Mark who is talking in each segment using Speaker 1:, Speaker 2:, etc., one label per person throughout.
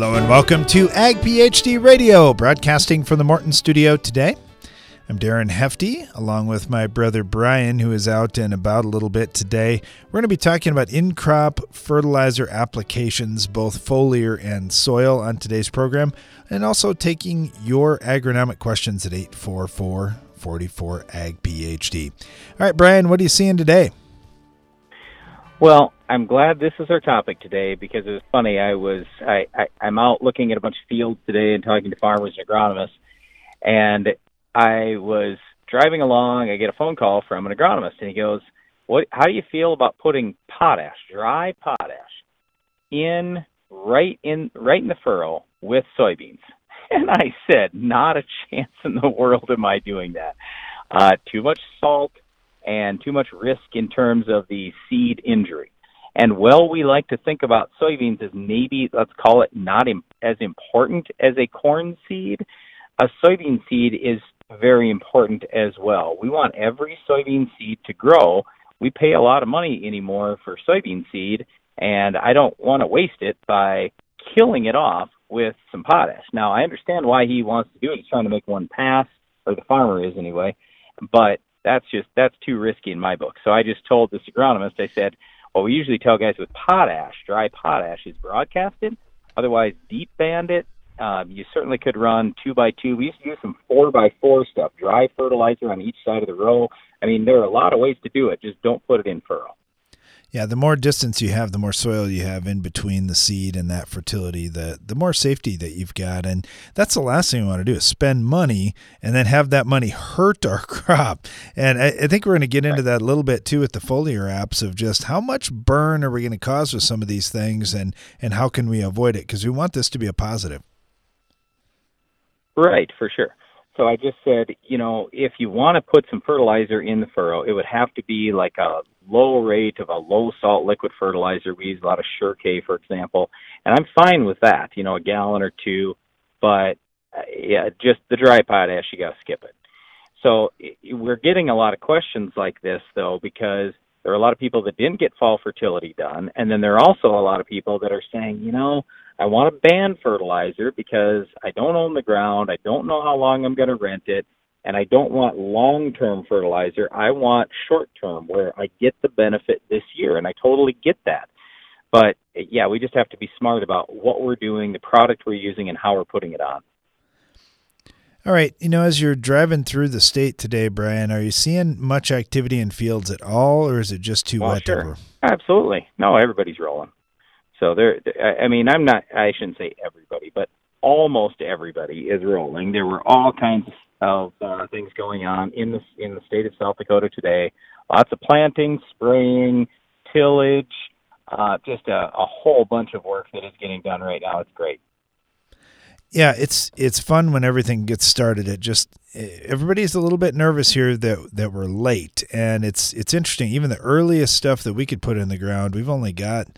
Speaker 1: Hello and welcome to Ag PhD Radio, broadcasting from the Morton studio today. I'm Darren Hefty, along with my brother Brian, who is out and about a little bit today. We're going to be talking about in crop fertilizer applications, both foliar and soil, on today's program, and also taking your agronomic questions at 844 44 Ag PhD. All right, Brian, what are you seeing today?
Speaker 2: Well, I'm glad this is our topic today because it was funny. I was I, I I'm out looking at a bunch of fields today and talking to farmers and agronomists, and I was driving along. I get a phone call from an agronomist, and he goes, "What? How do you feel about putting potash, dry potash, in right in right in the furrow with soybeans?" And I said, "Not a chance in the world am I doing that. Uh, too much salt and too much risk in terms of the seed injury." And well, we like to think about soybeans as maybe let's call it not Im- as important as a corn seed. A soybean seed is very important as well. We want every soybean seed to grow. We pay a lot of money anymore for soybean seed, and I don't want to waste it by killing it off with some potash. Now, I understand why he wants to do it. He's trying to make one pass, or the farmer is anyway, but that's just that's too risky in my book. So I just told this agronomist, I said, well, we usually tell guys with potash, dry potash is broadcasted. Otherwise, deep band it um, you certainly could run two by two. We used to use some four by four stuff, dry fertilizer on each side of the row. I mean, there are a lot of ways to do it. Just don't put it in furrow.
Speaker 1: Yeah, the more distance you have, the more soil you have in between the seed and that fertility, the the more safety that you've got. And that's the last thing we want to do is spend money and then have that money hurt our crop. And I, I think we're going to get into that a little bit too with the foliar apps of just how much burn are we going to cause with some of these things and and how can we avoid it? Because we want this to be a positive.
Speaker 2: Right, for sure. So I just said, you know, if you want to put some fertilizer in the furrow, it would have to be like a low rate of a low salt liquid fertilizer. We use a lot of Sure-K, for example, and I'm fine with that. You know, a gallon or two, but uh, yeah, just the dry potash, you got to skip it. So we're getting a lot of questions like this though, because there are a lot of people that didn't get fall fertility done, and then there are also a lot of people that are saying, you know, I want to ban fertilizer because I don't own the ground. I don't know how long I'm going to rent it. And I don't want long term fertilizer. I want short term where I get the benefit this year. And I totally get that. But yeah, we just have to be smart about what we're doing, the product we're using, and how we're putting it on.
Speaker 1: All right. You know, as you're driving through the state today, Brian, are you seeing much activity in fields at all, or is it just too
Speaker 2: well,
Speaker 1: wet?
Speaker 2: Sure.
Speaker 1: Over?
Speaker 2: Absolutely. No, everybody's rolling. So there, I mean, I'm not, I shouldn't say everybody, but almost everybody is rolling. There were all kinds of uh, things going on in the in the state of South Dakota today. Lots of planting, spraying, tillage, uh, just a, a whole bunch of work that is getting done right now. It's great.
Speaker 1: Yeah, it's it's fun when everything gets started. It just everybody's a little bit nervous here that that we're late, and it's it's interesting. Even the earliest stuff that we could put in the ground, we've only got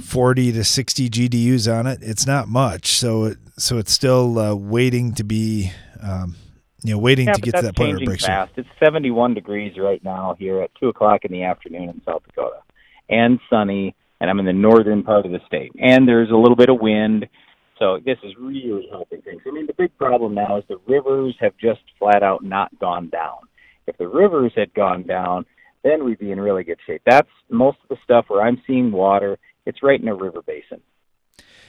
Speaker 1: 40 to 60 GDUs on it. It's not much, so it, so it's still uh, waiting to be, um, you know, waiting
Speaker 2: yeah,
Speaker 1: to get to that point
Speaker 2: where it breaks. Fast. It's 71 degrees right now here at two o'clock in the afternoon in South Dakota, and sunny. And I'm in the northern part of the state, and there's a little bit of wind. So this is really helping things. I mean, the big problem now is the rivers have just flat out not gone down. If the rivers had gone down, then we'd be in really good shape. That's most of the stuff where I'm seeing water it's right in a river basin.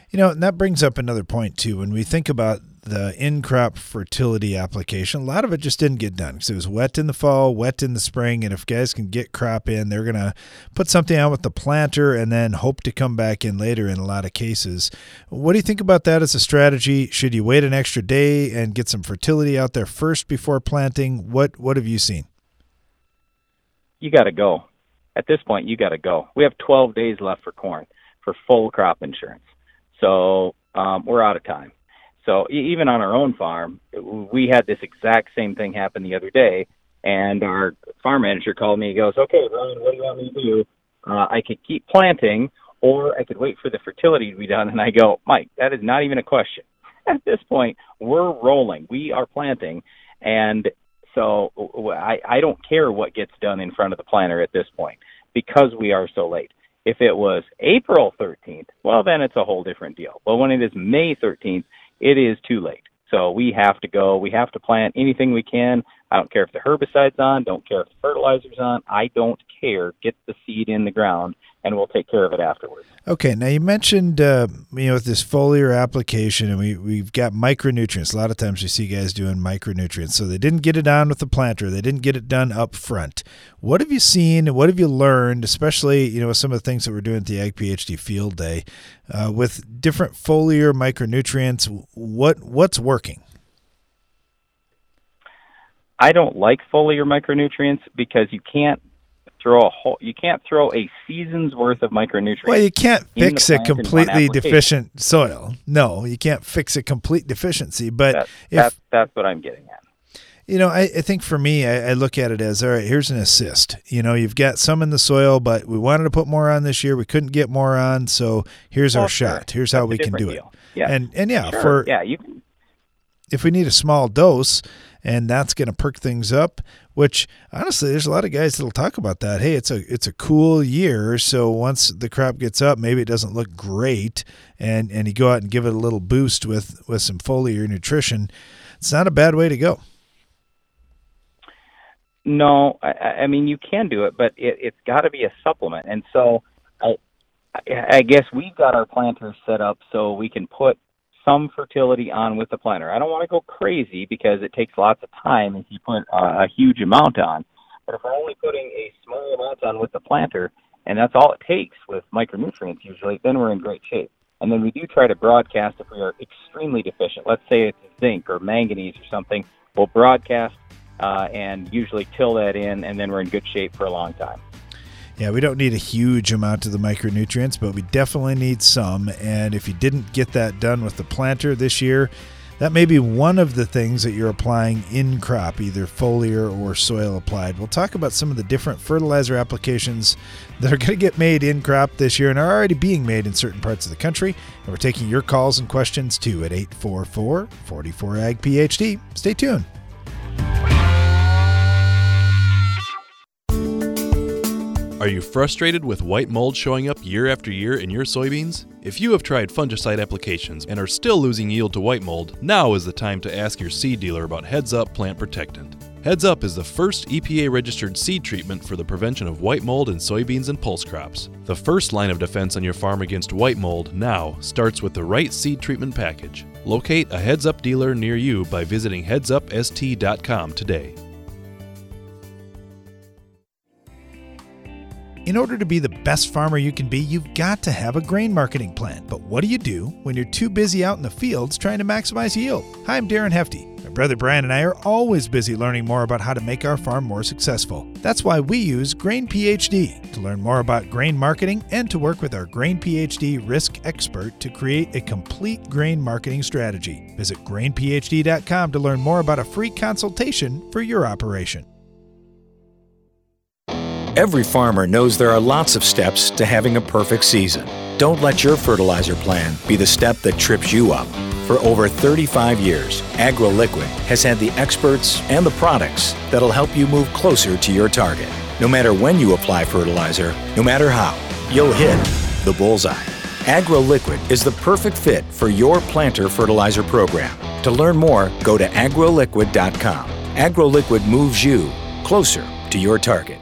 Speaker 1: You know, and that brings up another point too. When we think about the in crop fertility application, a lot of it just didn't get done because it was wet in the fall, wet in the spring. And if guys can get crop in, they're going to put something out with the planter and then hope to come back in later in a lot of cases. What do you think about that as a strategy? Should you wait an extra day and get some fertility out there first before planting? What, what have you seen?
Speaker 2: You got to go at this point, you got to go. We have 12 days left for corn for full crop insurance. So um, we're out of time. So even on our own farm, we had this exact same thing happen the other day. And our farm manager called me. He goes, "Okay, Brian, what do you want me to do? Uh, I could keep planting, or I could wait for the fertility to be done." And I go, "Mike, that is not even a question. At this point, we're rolling. We are planting, and so I, I don't care what gets done in front of the planter at this point because we are so late. If it was April 13th, well, then it's a whole different deal. But when it is May 13th, it is too late. So we have to go. We have to plant anything we can. I don't care if the herbicide's on. Don't care if the fertilizer's on. I don't care. Get the seed in the ground, and we'll take care of it afterwards.
Speaker 1: Okay. Now you mentioned uh, you know with this foliar application, and we we've got micronutrients. A lot of times we see guys doing micronutrients. So they didn't get it on with the planter. They didn't get it done up front. What have you seen? What have you learned, especially you know with some of the things that we're doing at the Ag PhD Field Day, uh, with different foliar micronutrients? What what's working?
Speaker 2: I don't like foliar micronutrients because you can't throw a whole you can't throw a season's worth of micronutrients.
Speaker 1: Well, you can't fix a completely deficient soil. No, you can't fix a complete deficiency. But
Speaker 2: that,
Speaker 1: if
Speaker 2: that's, that's what I'm getting at.
Speaker 1: You know, I, I think for me, I, I, look at it as all right. Here's an assist. You know, you've got some in the soil, but we wanted to put more on this year. We couldn't get more on, so here's
Speaker 2: well,
Speaker 1: our
Speaker 2: sure.
Speaker 1: shot. Here's how we can do
Speaker 2: deal.
Speaker 1: it.
Speaker 2: Yeah,
Speaker 1: and and yeah,
Speaker 2: sure.
Speaker 1: for
Speaker 2: yeah, you can
Speaker 1: if we need a small dose and that's going to perk things up which honestly there's a lot of guys that'll talk about that. Hey it's a it's a cool year so once the crop gets up maybe it doesn't look great and and you go out and give it a little boost with with some foliar nutrition it's not a bad way to go.
Speaker 2: No i i mean you can do it but it it's got to be a supplement and so i i guess we've got our planters set up so we can put some fertility on with the planter. I don't want to go crazy because it takes lots of time if you put uh, a huge amount on. But if we're only putting a small amount on with the planter, and that's all it takes with micronutrients usually, then we're in great shape. And then we do try to broadcast if we are extremely deficient. Let's say it's zinc or manganese or something. We'll broadcast uh, and usually till that in, and then we're in good shape for a long time.
Speaker 1: Yeah, we don't need a huge amount of the micronutrients, but we definitely need some. And if you didn't get that done with the planter this year, that may be one of the things that you're applying in crop, either foliar or soil applied. We'll talk about some of the different fertilizer applications that are going to get made in crop this year and are already being made in certain parts of the country. And we're taking your calls and questions too at 844 44 Ag PhD. Stay tuned.
Speaker 3: Are you frustrated with white mold showing up year after year in your soybeans? If you have tried fungicide applications and are still losing yield to white mold, now is the time to ask your seed dealer about Heads Up Plant Protectant. Heads Up is the first EPA registered seed treatment for the prevention of white mold in soybeans and pulse crops. The first line of defense on your farm against white mold now starts with the right seed treatment package. Locate a Heads Up dealer near you by visiting headsupst.com today.
Speaker 1: In order to be the best farmer you can be, you've got to have a grain marketing plan. But what do you do when you're too busy out in the fields trying to maximize yield? Hi, I'm Darren Hefty. My brother Brian and I are always busy learning more about how to make our farm more successful. That's why we use Grain PhD to learn more about grain marketing and to work with our Grain PhD risk expert to create a complete grain marketing strategy. Visit grainphd.com to learn more about a free consultation for your operation.
Speaker 4: Every farmer knows there are lots of steps to having a perfect season. Don't let your fertilizer plan be the step that trips you up. For over 35 years, AgroLiquid has had the experts and the products that'll help you move closer to your target. No matter when you apply fertilizer, no matter how, you'll hit the bullseye. AgroLiquid is the perfect fit for your planter fertilizer program. To learn more, go to agroliquid.com. AgroLiquid moves you closer to your target.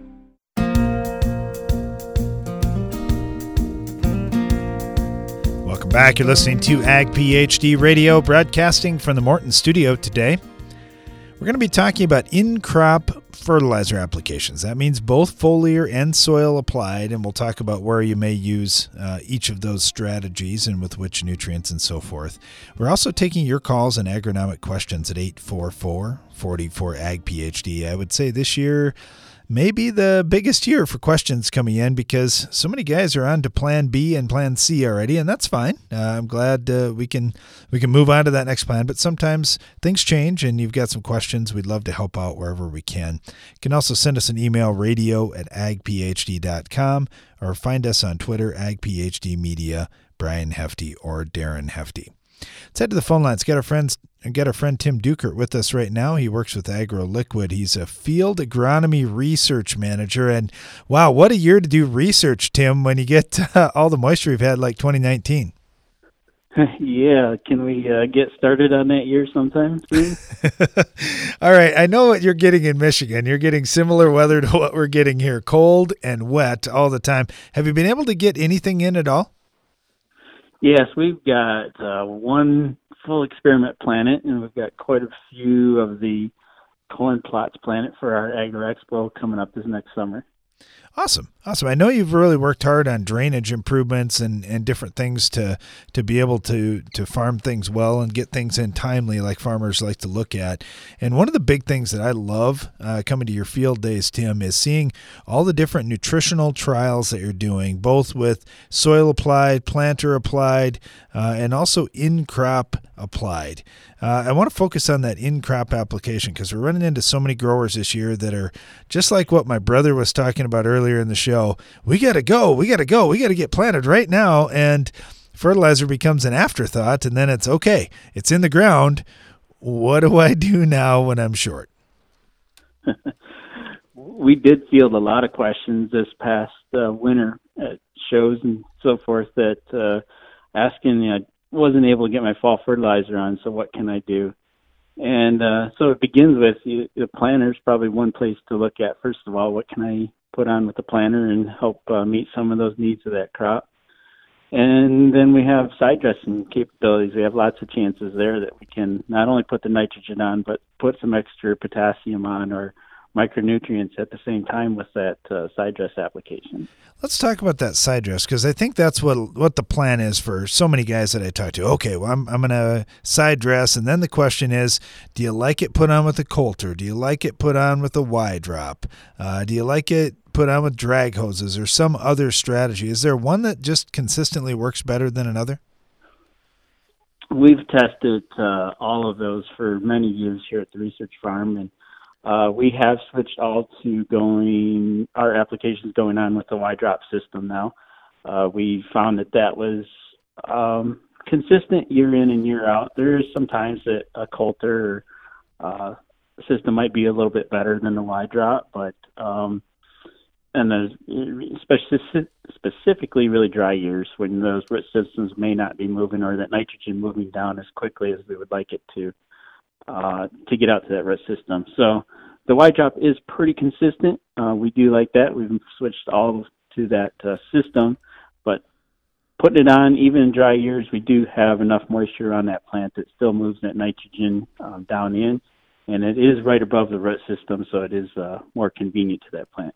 Speaker 1: Back. You're listening to Ag PhD Radio, broadcasting from the Morton studio today. We're going to be talking about in crop fertilizer applications. That means both foliar and soil applied, and we'll talk about where you may use uh, each of those strategies and with which nutrients and so forth. We're also taking your calls and agronomic questions at 844 44 Ag PhD. I would say this year, may be the biggest year for questions coming in because so many guys are on to Plan B and Plan C already, and that's fine. Uh, I'm glad uh, we can we can move on to that next plan. But sometimes things change, and you've got some questions. We'd love to help out wherever we can. You can also send us an email, radio at agphd.com, or find us on Twitter, agphdmedia, Brian Hefty or Darren Hefty. Let's head to the phone lines. Get our friends get our friend Tim Dukert with us right now. He works with AgroLiquid. He's a field agronomy research manager. And wow, what a year to do research, Tim, when you get uh, all the moisture we've had like 2019.
Speaker 5: Yeah, can we uh, get started on that year sometime
Speaker 1: all right, I know what you're getting in Michigan. You're getting similar weather to what we're getting here cold and wet all the time. Have you been able to get anything in at all?
Speaker 5: Yes, we've got uh, one full experiment planet, and we've got quite a few of the corn plots planted for our Agro Expo coming up this next summer.
Speaker 1: Awesome. Awesome. I know you've really worked hard on drainage improvements and, and different things to to be able to to farm things well and get things in timely like farmers like to look at. And one of the big things that I love uh, coming to your field days, Tim, is seeing all the different nutritional trials that you're doing, both with soil applied, planter applied, uh, and also in crop applied. Uh, I want to focus on that in crop application because we're running into so many growers this year that are just like what my brother was talking about earlier in the show. We got to go. We got to go. We got to get planted right now. And fertilizer becomes an afterthought. And then it's okay, it's in the ground. What do I do now when I'm short?
Speaker 5: we did field a lot of questions this past uh, winter at shows and so forth that uh, asking, you know, wasn't able to get my fall fertilizer on, so what can I do? And uh, so it begins with you, the planter is probably one place to look at. First of all, what can I put on with the planter and help uh, meet some of those needs of that crop? And then we have side dressing capabilities. We have lots of chances there that we can not only put the nitrogen on, but put some extra potassium on or micronutrients at the same time with that uh, side dress application.
Speaker 1: Let's talk about that side dress because I think that's what what the plan is for so many guys that I talk to. Okay, well I'm I'm gonna side dress, and then the question is, do you like it put on with a coulter? Do you like it put on with a Y drop? Uh, do you like it put on with drag hoses or some other strategy? Is there one that just consistently works better than another?
Speaker 5: We've tested uh, all of those for many years here at the research farm, and uh, we have switched all to going our applications going on with the Y drop system now. Uh, we found that that was um, consistent year in and year out. There is sometimes that a Coulter uh, system might be a little bit better than the Y drop, but um, and especially specifically really dry years when those root systems may not be moving or that nitrogen moving down as quickly as we would like it to uh, to get out to that root system. So the Y drop is pretty consistent. Uh, we do like that. We've switched all to that uh, system, but putting it on even in dry years, we do have enough moisture on that plant that still moves that nitrogen um, down in, and it is right above the root system, so it is uh, more convenient to that plant.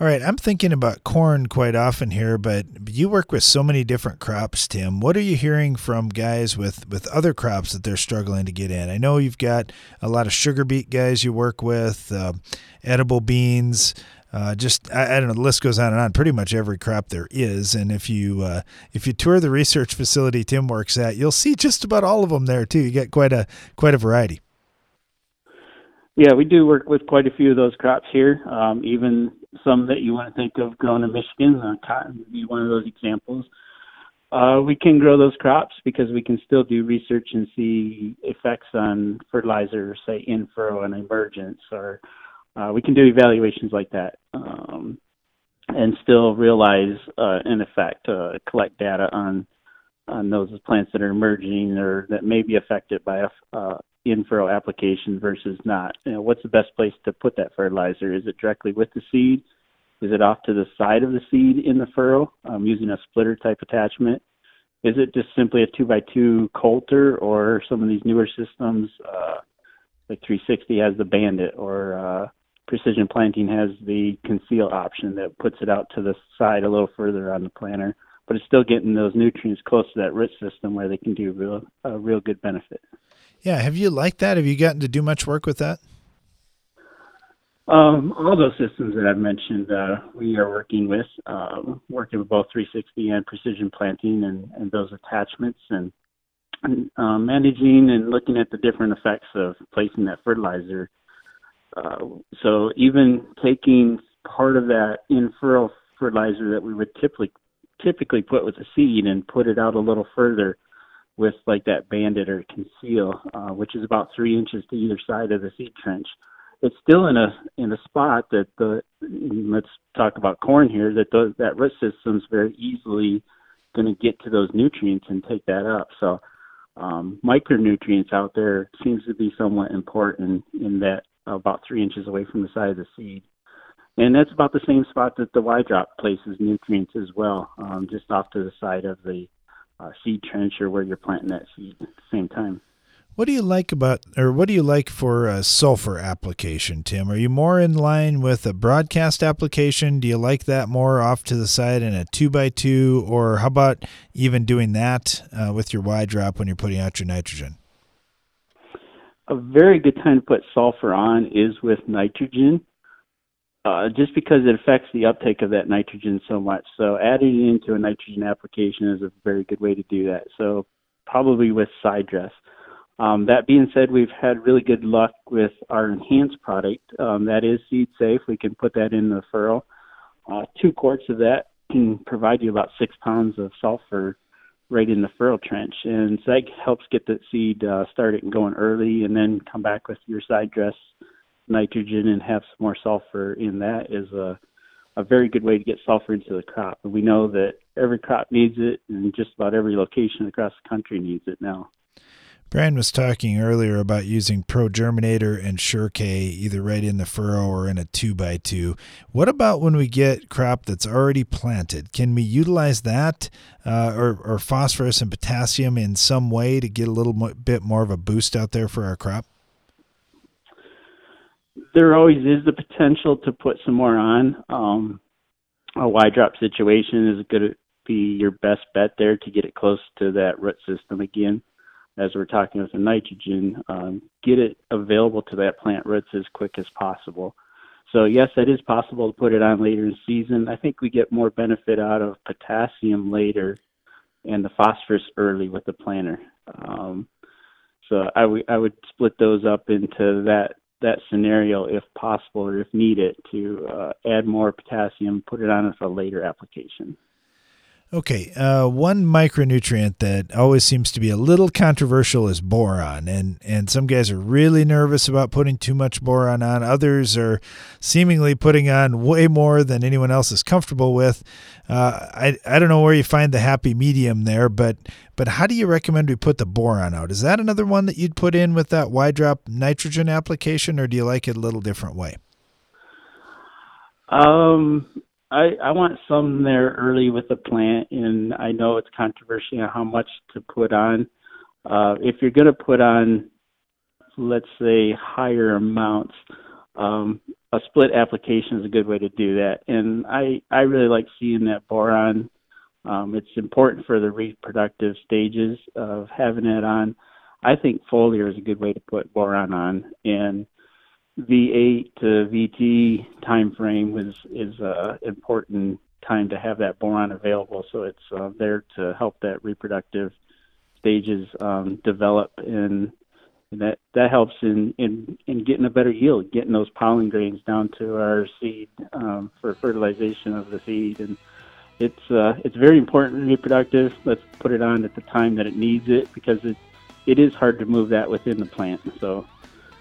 Speaker 1: All right, I'm thinking about corn quite often here, but you work with so many different crops, Tim. What are you hearing from guys with with other crops that they're struggling to get in? I know you've got a lot of sugar beet guys you work with, uh, edible beans. Uh, just I, I, don't know. The list goes on and on. Pretty much every crop there is, and if you uh, if you tour the research facility Tim works at, you'll see just about all of them there too. You get quite a quite a variety.
Speaker 5: Yeah, we do work with quite a few of those crops here. Um, even some that you want to think of grown in Michigan, uh, cotton would be one of those examples. Uh, we can grow those crops because we can still do research and see effects on fertilizer, say in furrow and emergence, or uh, we can do evaluations like that um, and still realize uh, in effect, uh, collect data on on those plants that are emerging or that may be affected by a, uh, in furrow application versus not. You know, what's the best place to put that fertilizer? Is it directly with the seed? Is it off to the side of the seed in the furrow um, using a splitter type attachment? Is it just simply a two by two coulter or some of these newer systems uh, like 360 has the bandit or uh, precision planting has the conceal option that puts it out to the side a little further on the planter, but it's still getting those nutrients close to that root system where they can do real, a real good benefit.
Speaker 1: Yeah, have you liked that? Have you gotten to do much work with that?
Speaker 5: Um, all those systems that I've mentioned, uh, we are working with, uh, working with both 360 and precision planting and, and those attachments and, and uh, managing and looking at the different effects of placing that fertilizer. Uh, so even taking part of that in furrow fertilizer that we would typically typically put with the seed and put it out a little further with like that bandit or conceal, uh, which is about three inches to either side of the seed trench it's still in a in a spot that the let's talk about corn here that the, that root system's very easily going to get to those nutrients and take that up. So um, micronutrients out there seems to be somewhat important in that about three inches away from the side of the seed. And that's about the same spot that the Y drop places nutrients as well, um, just off to the side of the uh, seed trench or where you're planting that seed at the same time.
Speaker 1: What do you like about, or what do you like for a sulfur application, Tim? Are you more in line with a broadcast application? Do you like that more off to the side in a two by two, or how about even doing that uh, with your Y drop when you're putting out your nitrogen?
Speaker 5: A very good time to put sulfur on is with nitrogen, uh, just because it affects the uptake of that nitrogen so much. So adding it into a nitrogen application is a very good way to do that. So probably with side dress. Um, that being said, we've had really good luck with our enhanced product. Um, that is seed safe. We can put that in the furrow. Uh, two quarts of that can provide you about six pounds of sulfur right in the furrow trench, and so that helps get the seed uh, started and going early, and then come back with your side dress nitrogen and have some more sulfur in that is a a very good way to get sulfur into the crop. And we know that every crop needs it, and just about every location across the country needs it now.
Speaker 1: Brian was talking earlier about using Pro Germinator and Sure-K either right in the furrow or in a 2 by 2 What about when we get crop that's already planted? Can we utilize that uh, or, or phosphorus and potassium in some way to get a little bit more of a boost out there for our crop?
Speaker 5: There always is the potential to put some more on. Um, Y drop situation is going to be your best bet there to get it close to that root system again as we're talking with the nitrogen, um, get it available to that plant roots as quick as possible. So yes, that is possible to put it on later in season. I think we get more benefit out of potassium later and the phosphorus early with the planter. Um, so I, w- I would split those up into that that scenario if possible or if needed to uh, add more potassium, put it on as a later application.
Speaker 1: Okay, uh, one micronutrient that always seems to be a little controversial is boron, and and some guys are really nervous about putting too much boron on. Others are seemingly putting on way more than anyone else is comfortable with. Uh, I I don't know where you find the happy medium there, but but how do you recommend we put the boron out? Is that another one that you'd put in with that Y drop nitrogen application, or do you like it a little different way?
Speaker 5: Um, I, I want some there early with the plant, and I know it's controversial on how much to put on. Uh, if you're going to put on, let's say, higher amounts, um, a split application is a good way to do that. And I, I really like seeing that boron. Um, it's important for the reproductive stages of having it on. I think foliar is a good way to put boron on, and V8 to VT time frame was is a important time to have that boron available. So it's uh, there to help that reproductive stages um, develop, and, and that that helps in, in in getting a better yield, getting those pollen grains down to our seed um, for fertilization of the seed, and it's uh, it's very important reproductive. Let's put it on at the time that it needs it because it it is hard to move that within the plant. So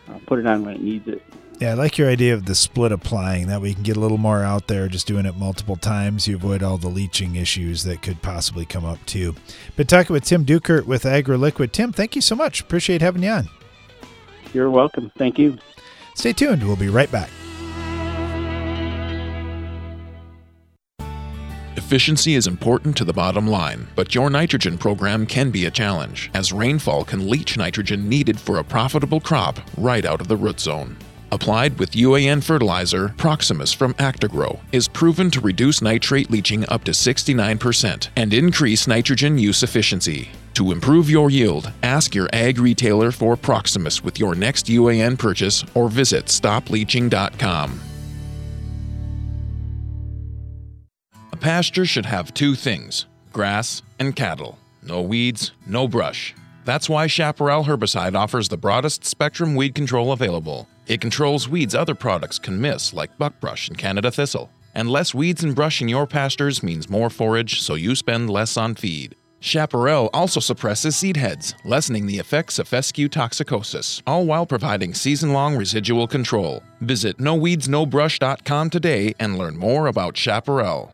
Speaker 5: uh, put it on when it needs it.
Speaker 1: Yeah, I like your idea of the split applying. That way you can get a little more out there just doing it multiple times. You avoid all the leaching issues that could possibly come up too. Been talking with Tim Dukert with AgroLiquid. Tim, thank you so much. Appreciate having you on.
Speaker 5: You're welcome. Thank you.
Speaker 1: Stay tuned. We'll be right back.
Speaker 6: Efficiency is important to the bottom line, but your nitrogen program can be a challenge, as rainfall can leach nitrogen needed for a profitable crop right out of the root zone. applied with UAN fertilizer, Proximus from Actagro, is proven to reduce nitrate leaching up to 69% and increase nitrogen use efficiency. To improve your yield, ask your ag retailer for Proximus with your next UAN purchase or visit stopleaching.com. pasture should have two things grass and cattle. No weeds, no brush. That's why Chaparral herbicide offers the broadest spectrum weed control available. It controls weeds other products can miss, like buckbrush and Canada thistle. And less weeds and brush in your pastures means more forage, so you spend less on feed. Chaparral also suppresses seed heads, lessening the effects of fescue toxicosis, all while providing season long residual control. Visit noweedsnobrush.com today and learn more about Chaparral.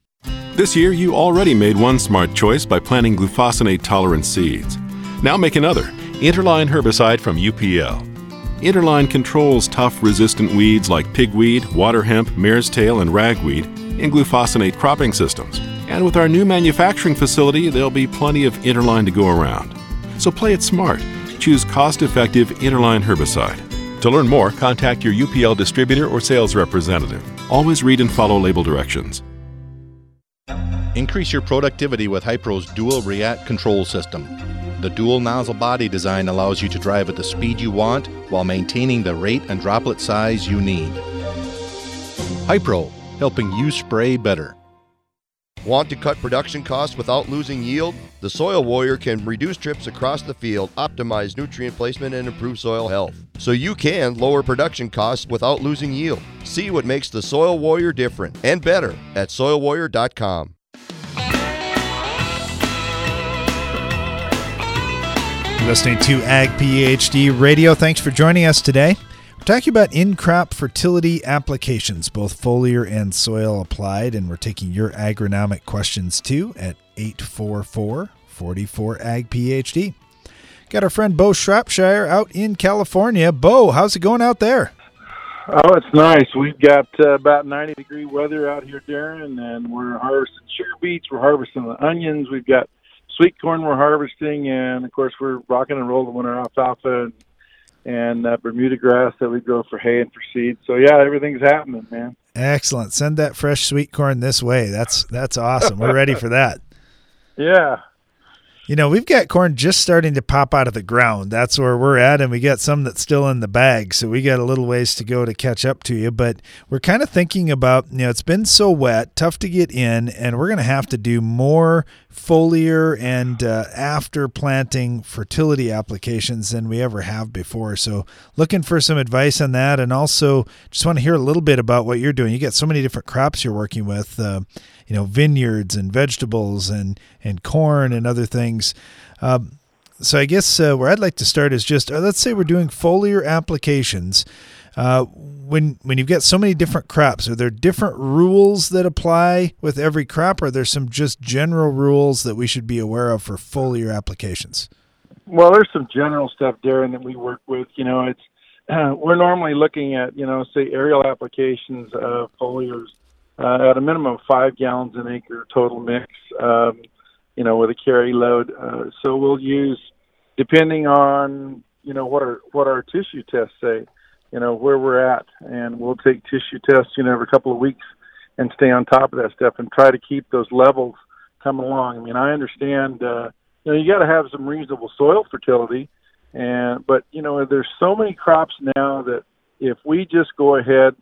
Speaker 7: This year, you already made one smart choice by planting glufosinate tolerant seeds. Now make another Interline herbicide from UPL. Interline controls tough resistant weeds like pigweed, water hemp, mare's tail, and ragweed in glufosinate cropping systems. And with our new manufacturing facility, there'll be plenty of Interline to go around. So play it smart. Choose cost effective Interline herbicide. To learn more, contact your UPL distributor or sales representative. Always read and follow label directions.
Speaker 8: Increase your productivity with Hypro's dual REACT control system. The dual nozzle body design allows you to drive at the speed you want while maintaining the rate and droplet size you need. Hypro, helping you spray better.
Speaker 9: Want to cut production costs without losing yield? The Soil Warrior can reduce trips across the field, optimize nutrient placement, and improve soil health. So you can lower production costs without losing yield. See what makes the Soil Warrior different and better at soilwarrior.com.
Speaker 1: listening to Ag PhD Radio. Thanks for joining us today. We're talking about in crop fertility applications, both foliar and soil applied, and we're taking your agronomic questions too at 844 44 Ag PhD. Got our friend Bo Shropshire out in California. Bo, how's it going out there?
Speaker 10: Oh, it's nice. We've got uh, about 90 degree weather out here, Darren, and we're harvesting sugar beets. We're harvesting the onions. We've got sweet corn we're harvesting, and of course we're rocking and rolling with our alfalfa and, and uh, Bermuda grass that we grow for hay and for seed. So yeah, everything's happening, man.
Speaker 1: Excellent. Send that fresh sweet corn this way. That's that's awesome. We're ready for that.
Speaker 10: Yeah.
Speaker 1: You know, we've got corn just starting to pop out of the ground. That's where we're at, and we got some that's still in the bag. So we got a little ways to go to catch up to you. But we're kind of thinking about, you know, it's been so wet, tough to get in, and we're going to have to do more foliar and uh, after planting fertility applications than we ever have before. So looking for some advice on that, and also just want to hear a little bit about what you're doing. You got so many different crops you're working with. Uh, you know vineyards and vegetables and and corn and other things. Um, so I guess uh, where I'd like to start is just uh, let's say we're doing foliar applications. Uh, when when you've got so many different crops, are there different rules that apply with every crop, or are there some just general rules that we should be aware of for foliar applications?
Speaker 10: Well, there's some general stuff, Darren, that we work with. You know, it's uh, we're normally looking at you know say aerial applications of foliars uh, at a minimum of five gallons an acre total mix, um, you know, with a carry load. Uh, so we'll use, depending on, you know, what our, what our tissue tests say, you know, where we're at. And we'll take tissue tests, you know, every couple of weeks and stay on top of that stuff and try to keep those levels coming along. I mean, I understand, uh, you know, you got to have some reasonable soil fertility. And, but, you know, there's so many crops now that, if we just go ahead,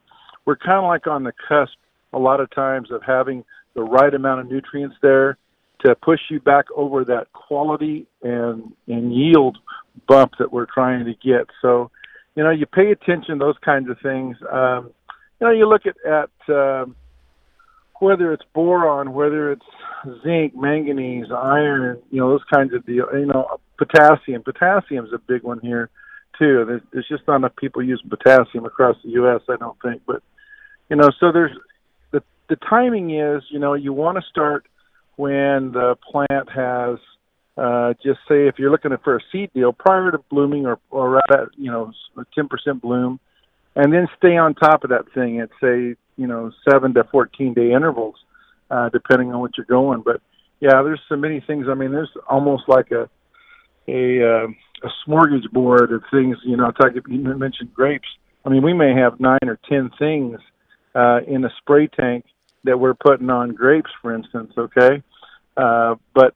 Speaker 10: we're kind of like on the cusp a lot of times of having the right amount of nutrients there to push you back over that quality and and yield bump that we're trying to get. So, you know, you pay attention to those kinds of things. Um, you know, you look at at um, whether it's boron, whether it's zinc, manganese, iron, you know, those kinds of deal. You know, potassium. Potassium is a big one here too. There's, there's just not enough people using potassium across the U.S. I don't think, but you know, so there's the the timing is, you know, you want to start when the plant has uh, just say if you're looking for a seed deal prior to blooming or or at you know 10% bloom, and then stay on top of that thing at say you know seven to 14 day intervals, uh, depending on what you're going. But yeah, there's so many things. I mean, there's almost like a a uh, a smorgasbord of things. You know, talk, you mentioned grapes. I mean, we may have nine or ten things uh, in a spray tank that we're putting on grapes, for instance. Okay, uh, but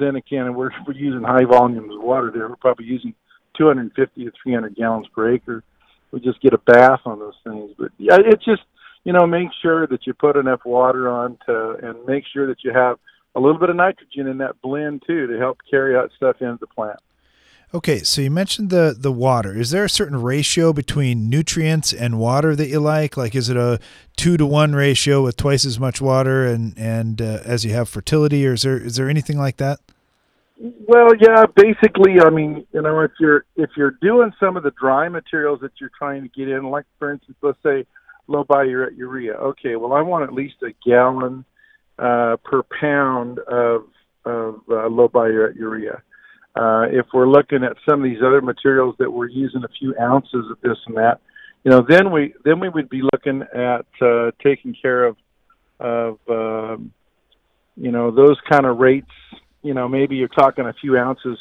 Speaker 10: then again, we're we're using high volumes of water there. We're probably using 250 to 300 gallons per acre. We just get a bath on those things. But yeah, it's just you know make sure that you put enough water on to and make sure that you have a little bit of nitrogen in that blend too to help carry that stuff into the plant.
Speaker 1: Okay, so you mentioned the the water. Is there a certain ratio between nutrients and water that you like? Like, is it a two to one ratio with twice as much water and and uh, as you have fertility, or is there is there anything like that?
Speaker 10: Well, yeah, basically, I mean, you know, if you're if you're doing some of the dry materials that you're trying to get in, like for instance, let's say low biuret urea. Okay, well, I want at least a gallon uh, per pound of of uh, low biuret urea. Uh, if we're looking at some of these other materials that we're using a few ounces of this and that, you know, then we then we would be looking at uh, taking care of of um, you know those kind of rates. You know, maybe you're talking a few ounces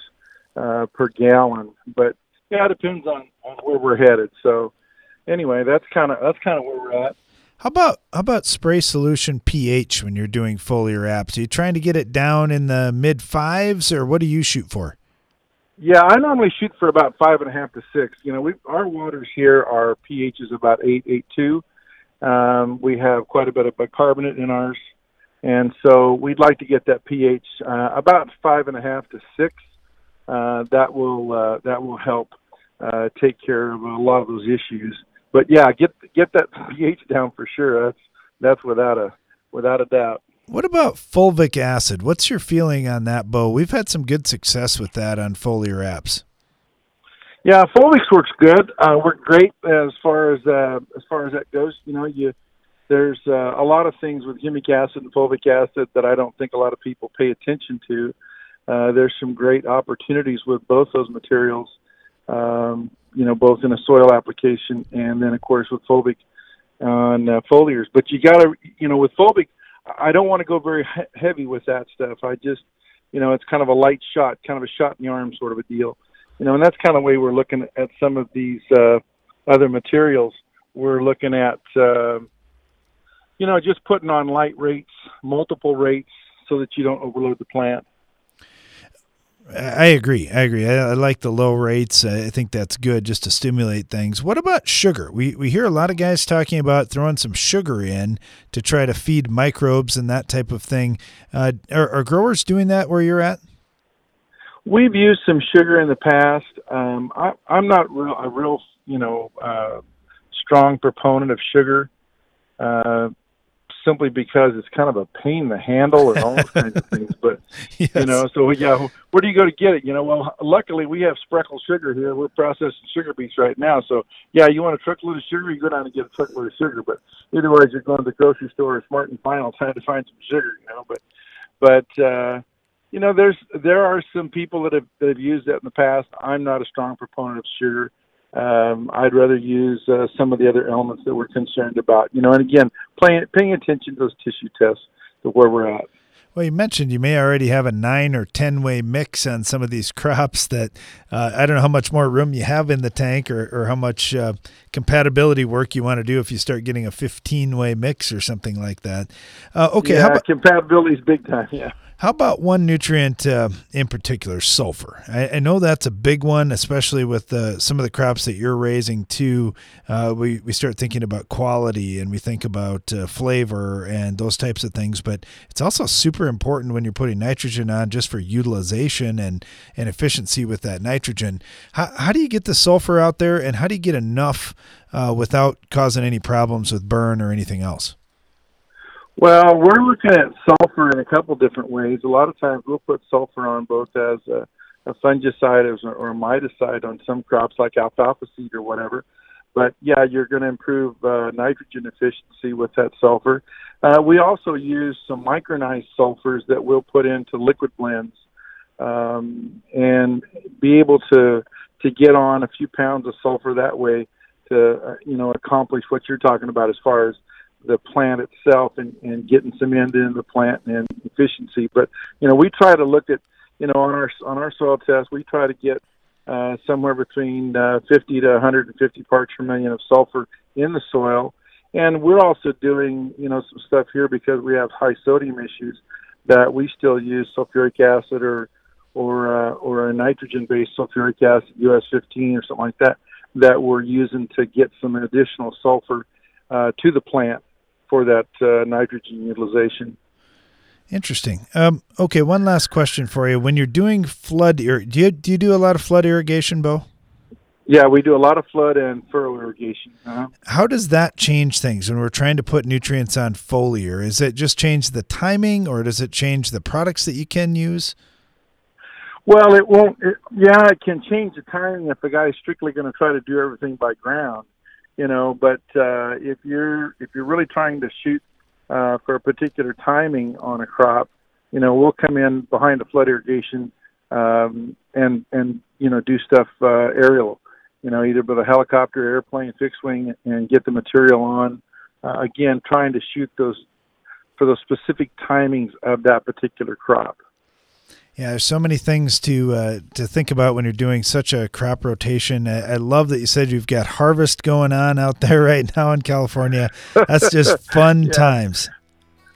Speaker 10: uh, per gallon, but yeah, it depends on, on where we're headed. So anyway, that's kind of that's kind of where we're at.
Speaker 1: How about how about spray solution pH when you're doing foliar apps? Are you trying to get it down in the mid fives, or what do you shoot for?
Speaker 10: Yeah, I normally shoot for about five and a half to six. You know, we our waters here our pH is about eight, eight two. Um, we have quite a bit of bicarbonate in ours, and so we'd like to get that pH uh, about five and a half to six. Uh, that will uh, that will help uh, take care of a lot of those issues but yeah, get get that pH down for sure. That's that's without a without a doubt.
Speaker 1: What about fulvic acid? What's your feeling on that, Bo? We've had some good success with that on foliar apps.
Speaker 10: Yeah, Fulvix works good. Uh, worked great as far as uh, as far as that goes. You know, you there's uh, a lot of things with humic acid and fulvic acid that I don't think a lot of people pay attention to. Uh, there's some great opportunities with both those materials. Um, you know, both in a soil application and then, of course, with fulvic on uh, foliars. But you got to, you know, with fulvic, I don't want to go very he- heavy with that stuff. I just, you know, it's kind of a light shot, kind of a shot in the arm sort of a deal. You know, and that's kind of the way we're looking at some of these uh, other materials. We're looking at, uh, you know, just putting on light rates, multiple rates, so that you don't overload the plant.
Speaker 1: I agree. I agree. I, I, like the low rates. I think that's good just to stimulate things. What about sugar? We we hear a lot of guys talking about throwing some sugar in to try to feed microbes and that type of thing. Uh, are, are, growers doing that where you're at?
Speaker 10: We've used some sugar in the past. Um, I, am not real, a real, you know, uh, strong proponent of sugar. Uh, simply because it's kind of a pain to handle and all those kinds of things. But yes. you know, so yeah, where do you go to get it? You know, well, luckily we have Spreckels sugar here. We're processing sugar beets right now, so yeah, you want a truckload of sugar, you go down and get a truckload of sugar. But way, you're going to the grocery store or Smart and Final trying to find some sugar. You know, but but uh, you know, there's there are some people that have that have used that in the past. I'm not a strong proponent of sugar. Um, I'd rather use uh, some of the other elements that we're concerned about. You know, and again, paying paying attention to those tissue tests to where we're at.
Speaker 1: Well, you mentioned you may already have a nine or 10 way mix on some of these crops that uh, I don't know how much more room you have in the tank or, or how much uh, compatibility work you want to do if you start getting a 15 way mix or something like that. Uh, okay.
Speaker 10: Yeah,
Speaker 1: how about,
Speaker 10: compatibility is big time. Yeah.
Speaker 1: How about one nutrient uh, in particular, sulfur? I, I, know that's a big one, especially with uh, some of the crops that you're raising too. Uh, we, we start thinking about quality and we think about uh, flavor and those types of things, but it's also super important when you're putting nitrogen on just for utilization and, and efficiency with that nitrogen. How, how do you get the sulfur out there and how do you get enough uh, without causing any problems with burn or anything else?
Speaker 10: Well, we're looking at sulfur in a couple different ways. A lot of times we'll put sulfur on both as a, a fungicide or, a miticide on some crops like alfalfa seed or whatever. But yeah, you're going to improve uh, nitrogen efficiency with that sulfur. Uh, we also use some micronized sulfurs that we'll put into liquid blends um, and be able to to get on a few pounds of sulfur that way to uh, you know accomplish what you're talking about as far as the plant itself and, and getting some end in the plant and efficiency. But you know, we try to look at you know on our on our soil test, we try to get uh, somewhere between uh, 50 to 150 parts per million of sulfur in the soil. And we're also doing you know some stuff here because we have high sodium issues that we still use sulfuric acid or or uh, or a nitrogen based sulfuric acid US 15 or something like that that we're using to get some additional sulfur uh, to the plant for that uh, nitrogen utilization.
Speaker 1: Interesting. Um, okay, one last question for you. When you're doing flood, ir- do you do you do a lot of flood irrigation, Bo?
Speaker 10: Yeah, we do a lot of flood and furrow irrigation. Uh-huh.
Speaker 1: How does that change things when we're trying to put nutrients on foliar? Is it just change the timing, or does it change the products that you can use?
Speaker 10: Well, it won't. It, yeah, it can change the timing if the guy's strictly going to try to do everything by ground you know. But uh, if you're if you're really trying to shoot uh, for a particular timing on a crop, you know, we'll come in behind the flood irrigation um, and and you know do stuff uh, aerial, you know, either with a helicopter, airplane, fixed wing, and get the material on. Uh, again, trying to shoot those for those specific timings of that particular crop.
Speaker 1: Yeah, there's so many things to uh, to think about when you're doing such a crop rotation. I, I, love that you said you've got harvest going on out there right now in California. That's just fun yeah. times.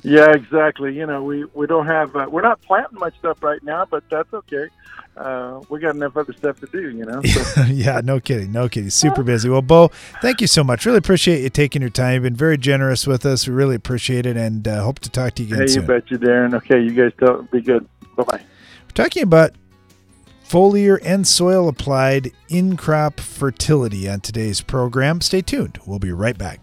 Speaker 10: Yeah, exactly. You know, we we don't have uh, we're not planting much stuff right now, but that's okay. Uh, we got enough other stuff to do, you know.
Speaker 1: So. yeah, no kidding, no kidding. Super busy. Well, Bo, thank you so much. Really appreciate you taking your time. You've been very generous with us. We really appreciate it, and uh, hope to talk to you again
Speaker 10: hey,
Speaker 1: soon.
Speaker 10: you bet you, Darren. Okay, you guys don't be good. Bye bye
Speaker 1: talking about foliar and soil applied in crop fertility on today's program. Stay tuned. We'll be right back.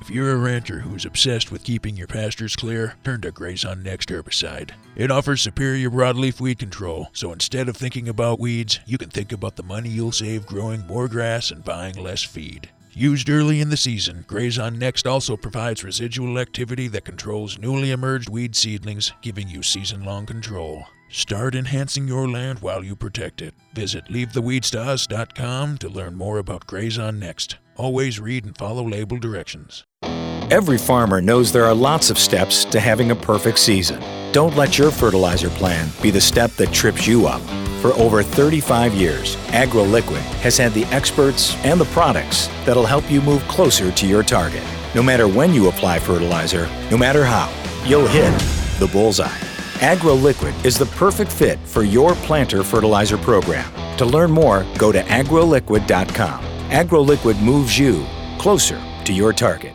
Speaker 11: If you're a rancher who's obsessed with keeping your pastures clear, turn to Grazon Next herbicide. It offers superior broadleaf weed control, so instead of thinking about weeds, you can think about the money you'll save growing more grass and buying less feed. Used early in the season, Grazon Next also provides residual activity that controls newly emerged weed seedlings, giving you season long control. Start enhancing your land while you protect it. Visit leavetheweedstous.com to learn more about Grazon Next. Always read and follow label directions.
Speaker 4: Every farmer knows there are lots of steps to having a perfect season. Don't let your fertilizer plan be the step that trips you up. For over 35 years, AgroLiquid has had the experts and the products that'll help you move closer to your target. No matter when you apply fertilizer, no matter how, you'll hit the bullseye. AgroLiquid is the perfect fit for your planter fertilizer program. To learn more, go to agroliquid.com. AgroLiquid moves you closer to your target.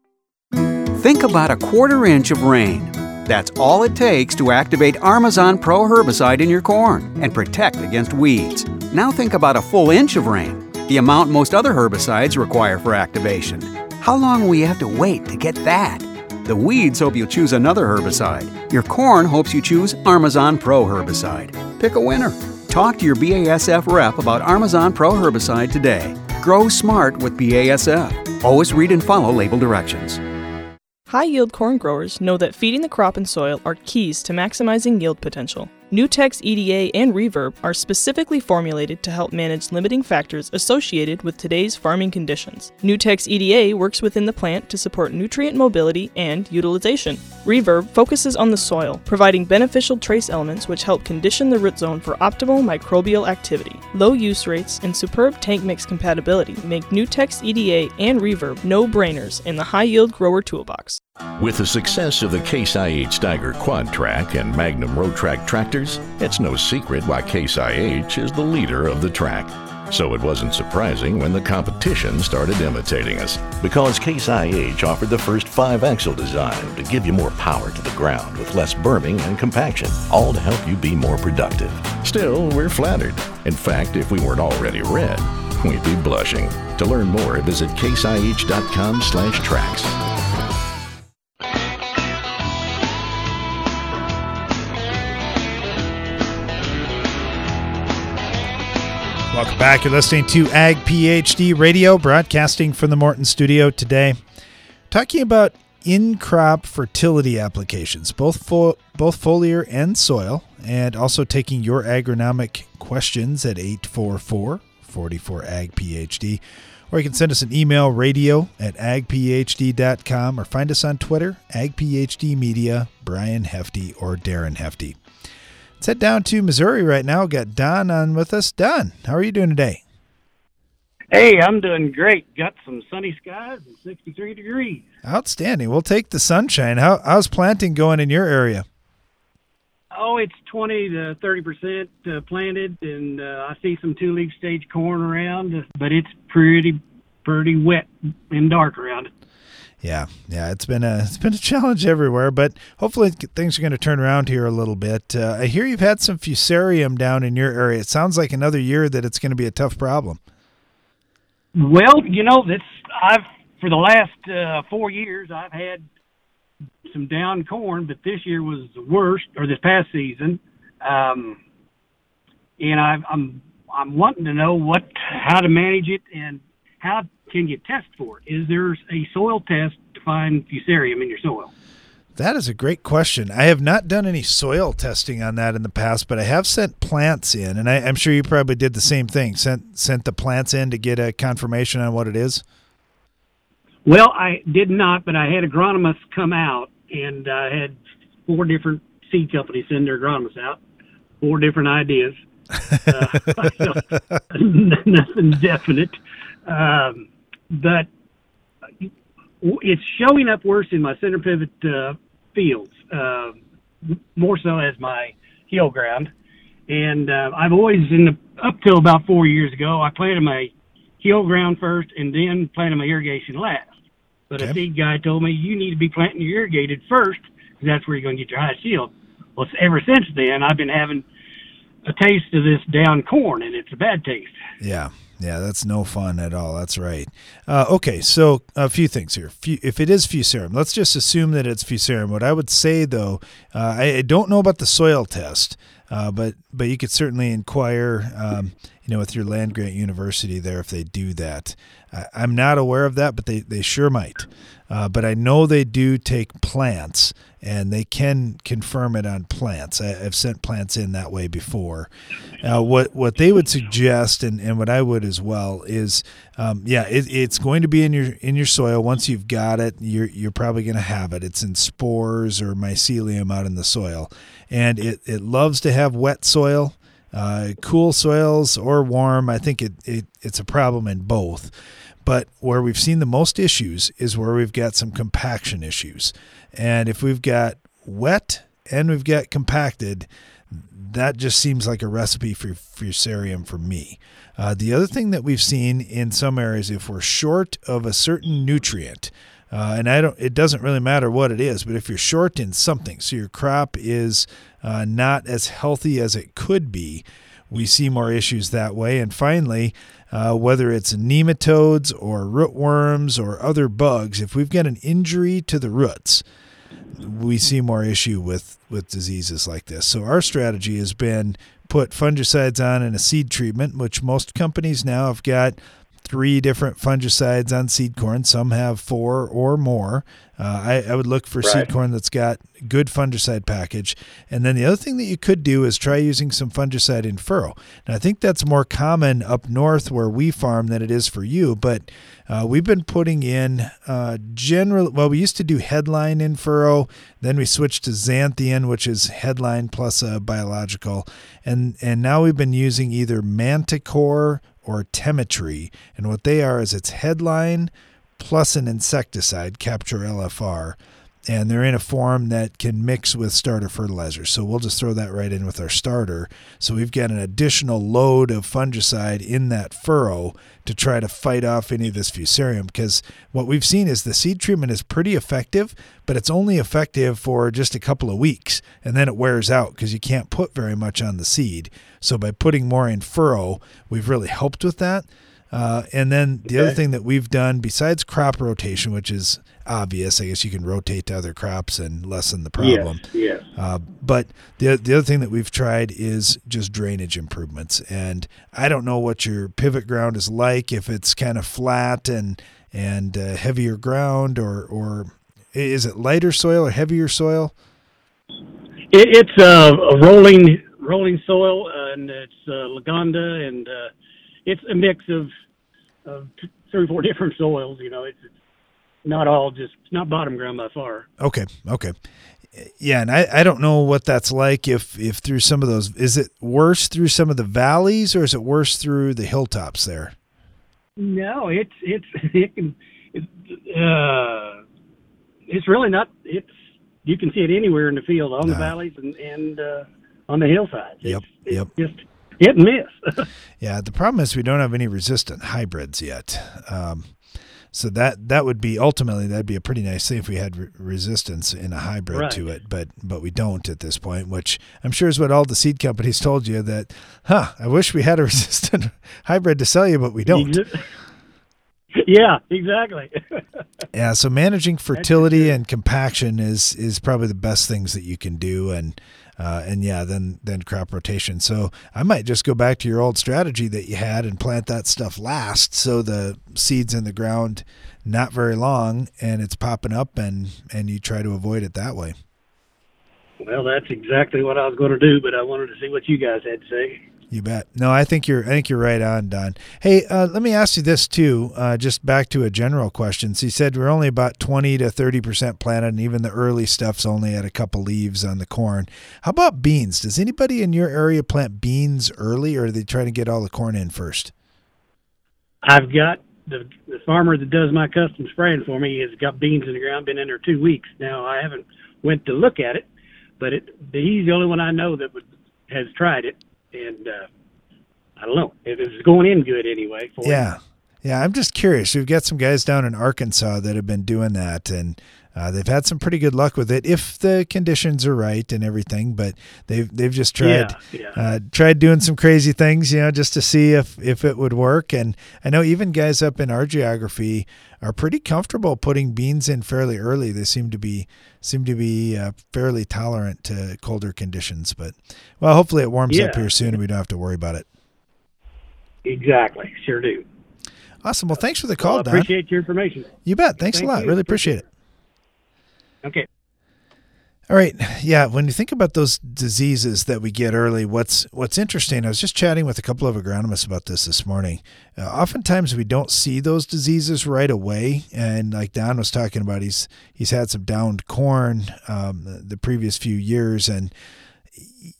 Speaker 12: Think about a quarter inch of rain. That's all it takes to activate Armezon Pro herbicide in your corn and protect against weeds. Now think about a full inch of rain, the amount most other herbicides require for activation. How long will you have to wait to get that? The weeds hope you choose another herbicide. Your corn hopes you choose Armezon Pro herbicide. Pick a winner. Talk to your BASF rep about Armezon Pro herbicide today. Grow smart with BASF. Always read and follow label directions.
Speaker 13: High yield corn growers know that feeding the crop and soil are keys to maximizing yield potential. Nutex EDA and Reverb are specifically formulated to help manage limiting factors associated with today's farming conditions. Nutex EDA works within the plant to support nutrient mobility and utilization. Reverb focuses on the soil, providing beneficial trace elements which help condition the root zone for optimal microbial activity. Low use rates and superb tank mix compatibility make Nutex EDA and Reverb no-brainers in the high-yield grower toolbox.
Speaker 14: With the success of the Case IH Steiger Quad Track and Magnum Rowtrac tractors, it's no secret why Case IH is the leader of the track. So it wasn't surprising when the competition started imitating us, because Case IH offered the first five axle design to give you more power to the ground with less berming and compaction, all to help you be more productive. Still, we're flattered. In fact, if we weren't already red, we'd be blushing. To learn more, visit caseih.com
Speaker 1: Welcome back. You're listening to Ag PhD Radio, broadcasting from the Morton studio today. Talking about in crop fertility applications, both fo- both foliar and soil, and also taking your agronomic questions at 844 44 Ag PhD. Or you can send us an email, radio at agphd.com, or find us on Twitter, agphd media, Brian Hefty or Darren Hefty. Let's head down to Missouri right now. Got Don on with us. Don, how are you doing today?
Speaker 15: Hey, I'm doing great. Got some sunny skies and 63 degrees.
Speaker 1: Outstanding. We'll take the sunshine. How, how's planting going in your area?
Speaker 15: Oh, it's 20 to 30 percent uh, planted, and uh, I see some two leaf stage corn around, but it's pretty pretty wet and dark around it.
Speaker 1: Yeah, yeah, it's been a it's been a challenge everywhere, but hopefully things are going to turn around here a little bit. Uh, I hear you've had some fusarium down in your area. It sounds like another year that it's going to be a tough problem.
Speaker 15: Well, you know, this I've for the last uh, four years I've had some down corn, but this year was the worst, or this past season. Um, and I, I'm I'm wanting to know what how to manage it and how can you test for it? Is there a soil test to find fusarium in your soil?
Speaker 1: That is a great question. I have not done any soil testing on that in the past, but I have sent plants in, and I, am sure you probably did the same thing. Sent sent the plants in to get a confirmation on what it is.
Speaker 15: Well, I did not, but I had agronomists come out, and I had four different seed companies send their agronomists out, four different ideas. uh, nothing definite. Um, but it's showing up worse in my center pivot uh, fields, uh, more so as my heel ground. And uh, I've always, in the, up till about four years ago, I planted my heel ground first and then planted my irrigation last. But okay. a seed guy told me you need to be planting your irrigated first because that's where you're going to get your highest yield. Well, ever since then, I've been having a taste of this down corn, and it's a bad taste.
Speaker 1: Yeah. Yeah, that's no fun at all. That's right. Uh, okay, so a few things here. If it is fusarium, let's just assume that it's fusarium. What I would say, though, uh, I don't know about the soil test, uh, but but you could certainly inquire, um, you know, with your land grant university there if they do that. I, am not aware of that, but they, they sure might. Uh, but I know they do take plants and they can confirm it on plants. I, have sent plants in that way before. Uh, what what they would suggest, and, and what I would as well, is um, yeah, it, it's going to be in your in your soil. Once you've got it, you're you're probably going to have it. It's in spores or mycelium out in the soil, and it it loves to have wet soil. Uh, cool soils or warm, I think it, it it's a problem in both. But where we've seen the most issues is where we've got some compaction issues. And if we've got wet and we've got compacted, that just seems like a recipe for fusarium for me. Uh, the other thing that we've seen in some areas, if we're short of a certain nutrient, uh, and I don't, it doesn't really matter what it is, but if you're short in something, so your crop is uh, not as healthy as it could be, we see more issues that way. And finally, uh, whether it's nematodes or rootworms or other bugs, if we've got an injury to the roots, we see more issue with, with diseases like this. So our strategy has been put fungicides on in a seed treatment, which most companies now have got three different fungicides on seed corn. Some have four or more. Uh, I, I, would look for right. seed corn that's got good fungicide package. And then the other thing that you could do is try using some fungicide in furrow. Now I think that's more common up north where we farm than it is for you. But uh, we've been putting in uh, general. Well, we used to do headline in furrow. Then we switched to Xanthion, which is headline plus a biological, and and now we've been using either Manticor or Temitry. And what they are is it's headline plus an insecticide, Capture LFR. And they're in a form that can mix with starter fertilizer. So we'll just throw that right in with our starter. So we've got an additional load of fungicide in that furrow to try to fight off any of this fusarium. Because what we've seen is the seed treatment is pretty effective, but it's only effective for just a couple of weeks. And then it wears out because you can't put very much on the seed. So by putting more in furrow, we've really helped with that. Uh, and then the okay. other thing that we've done besides crop rotation, which is obvious, I guess you can rotate to other crops and lessen the problem.
Speaker 15: Yes. yes.
Speaker 1: Uh, but the the other thing that we've tried is just drainage improvements. And I don't know what your pivot ground is like, if it's kind of flat and and uh, heavier ground, or or is it lighter soil or heavier soil?
Speaker 15: It, it's a rolling rolling soil, and it's uh, Lagonda and uh, it's a mix of of three or four different soils. You know, it's, it's not all just not bottom ground by far.
Speaker 1: Okay, okay, yeah, and I, I don't know what that's like. If if through some of those, is it worse through some of the valleys, or is it worse through the hilltops there?
Speaker 15: No, it's it's it can it's uh, it's really not. It's you can see it anywhere in the field on the valleys and and uh, on the hillsides.
Speaker 1: Yep,
Speaker 15: it's,
Speaker 1: yep.
Speaker 15: It's just hit and miss.
Speaker 1: yeah, the problem is we don't have any resistant hybrids yet. Um, so that that would be ultimately that'd be a pretty nice thing if we had re- resistance in a hybrid right. to it, but but we don't at this point, which I'm sure is what all the seed companies told you that, huh? I wish we had a resistant hybrid to sell you, but we don't.
Speaker 15: Yeah, exactly.
Speaker 1: yeah, so managing fertility and compaction is is probably the best things that you can do, and uh, and yeah, then then crop rotation. So I might just go back to your old strategy that you had and plant that stuff last, so the seeds in the ground not very long, and it's popping up, and and you try to avoid it that way.
Speaker 15: Well, that's exactly what I was going to do, but I wanted to see what you guys had to say.
Speaker 1: You bet. No, I think you're. I think you're right on, Don. Hey, uh, let me ask you this too. Uh, just back to a general question. So you said we're only about twenty to thirty percent planted, and even the early stuff's only at a couple leaves on the corn. How about beans? Does anybody in your area plant beans early, or are they trying to get all the corn in first?
Speaker 15: I've got the the farmer that does my custom spraying for me has got beans in the ground. Been in there two weeks now. I haven't went to look at it, but it he's the only one I know that would, has tried it and uh, I don't know if it's going in good anyway.
Speaker 1: yeah, yeah. I'm just curious. We've got some guys down in Arkansas that have been doing that, and uh, they've had some pretty good luck with it if the conditions are right and everything. But they've they've just tried
Speaker 15: yeah, yeah.
Speaker 1: Uh, tried doing some crazy things, you know, just to see if if it would work. And I know even guys up in our geography are pretty comfortable putting beans in fairly early. They seem to be seem to be uh, fairly tolerant to colder conditions. But well, hopefully it warms
Speaker 15: yeah.
Speaker 1: up here soon and we don't have to worry about it.
Speaker 15: Exactly, sure do.
Speaker 1: Awesome. Well, thanks for the call,
Speaker 15: well,
Speaker 1: Don.
Speaker 15: Appreciate your information.
Speaker 1: You bet. Thanks
Speaker 15: Thank
Speaker 1: a lot.
Speaker 15: You.
Speaker 1: Really appreciate it.
Speaker 15: Okay.
Speaker 1: All right. Yeah, when you think about those diseases that we get early, what's what's interesting, I was just chatting with a couple of agronomists about this this morning. Uh, oftentimes we don't see those diseases right away, and like Don was talking about, he's he's had some downed corn um, the previous few years, and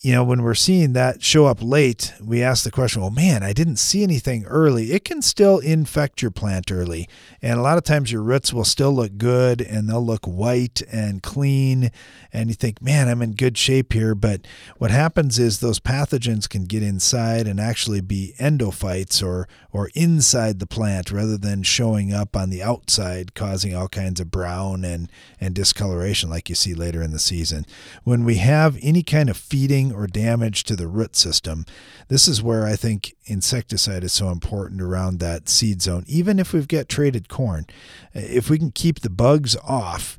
Speaker 1: you know, when we're seeing that show up late, we ask the question, well, man, I didn't see anything early. It can still infect your plant early. And a lot of times your roots will still look good and they'll look white and clean. And you think, man, I'm in good shape here. But what happens is those pathogens can get inside and actually be endophytes or, or inside the plant rather than showing up on the outside, causing all kinds of brown and, and discoloration like you see later in the season. When we have any kind of feeding or damage to the root system, this is where I think insecticide is so important around that seed zone. Even if we've got traited corn, if we can keep the bugs off,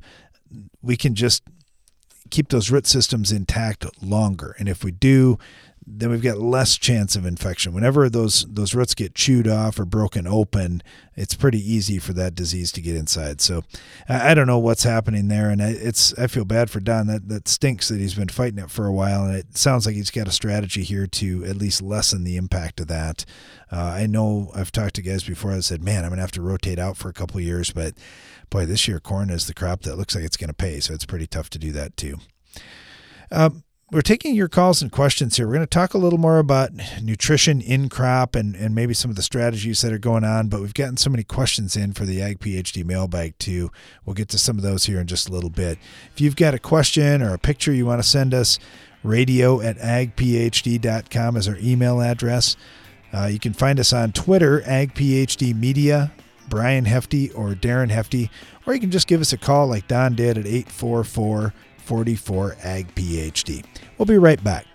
Speaker 1: we can just keep those root systems intact longer. And if we do, then we've got less chance of infection. Whenever those those roots get chewed off or broken open, it's pretty easy for that disease to get inside. So I, don't know what's happening there, and I, it's I feel bad for Don. That that stinks that he's been fighting it for a while, and it sounds like he's got a strategy here to at least lessen the impact of that. Uh, I know I've talked to guys before that said, "Man, I'm gonna have to rotate out for a couple years," but boy, this year corn is the crop that looks like it's gonna pay, so it's pretty tough to do that too. Um, we're taking your calls and questions here. We're going to talk a little more about nutrition in crop and, and maybe some of the strategies that are going on, but we've gotten so many questions in for the Ag PhD mailbag too. We'll get to some of those here in just a little bit. If you've got a question or a picture you want to send us, radio at agphd.com is our email address. Uh, you can find us on Twitter, AgPhD Media, Brian Hefty or Darren Hefty, or you can just give us a call like Don did at 844 44 Ag PhD. We'll be right back.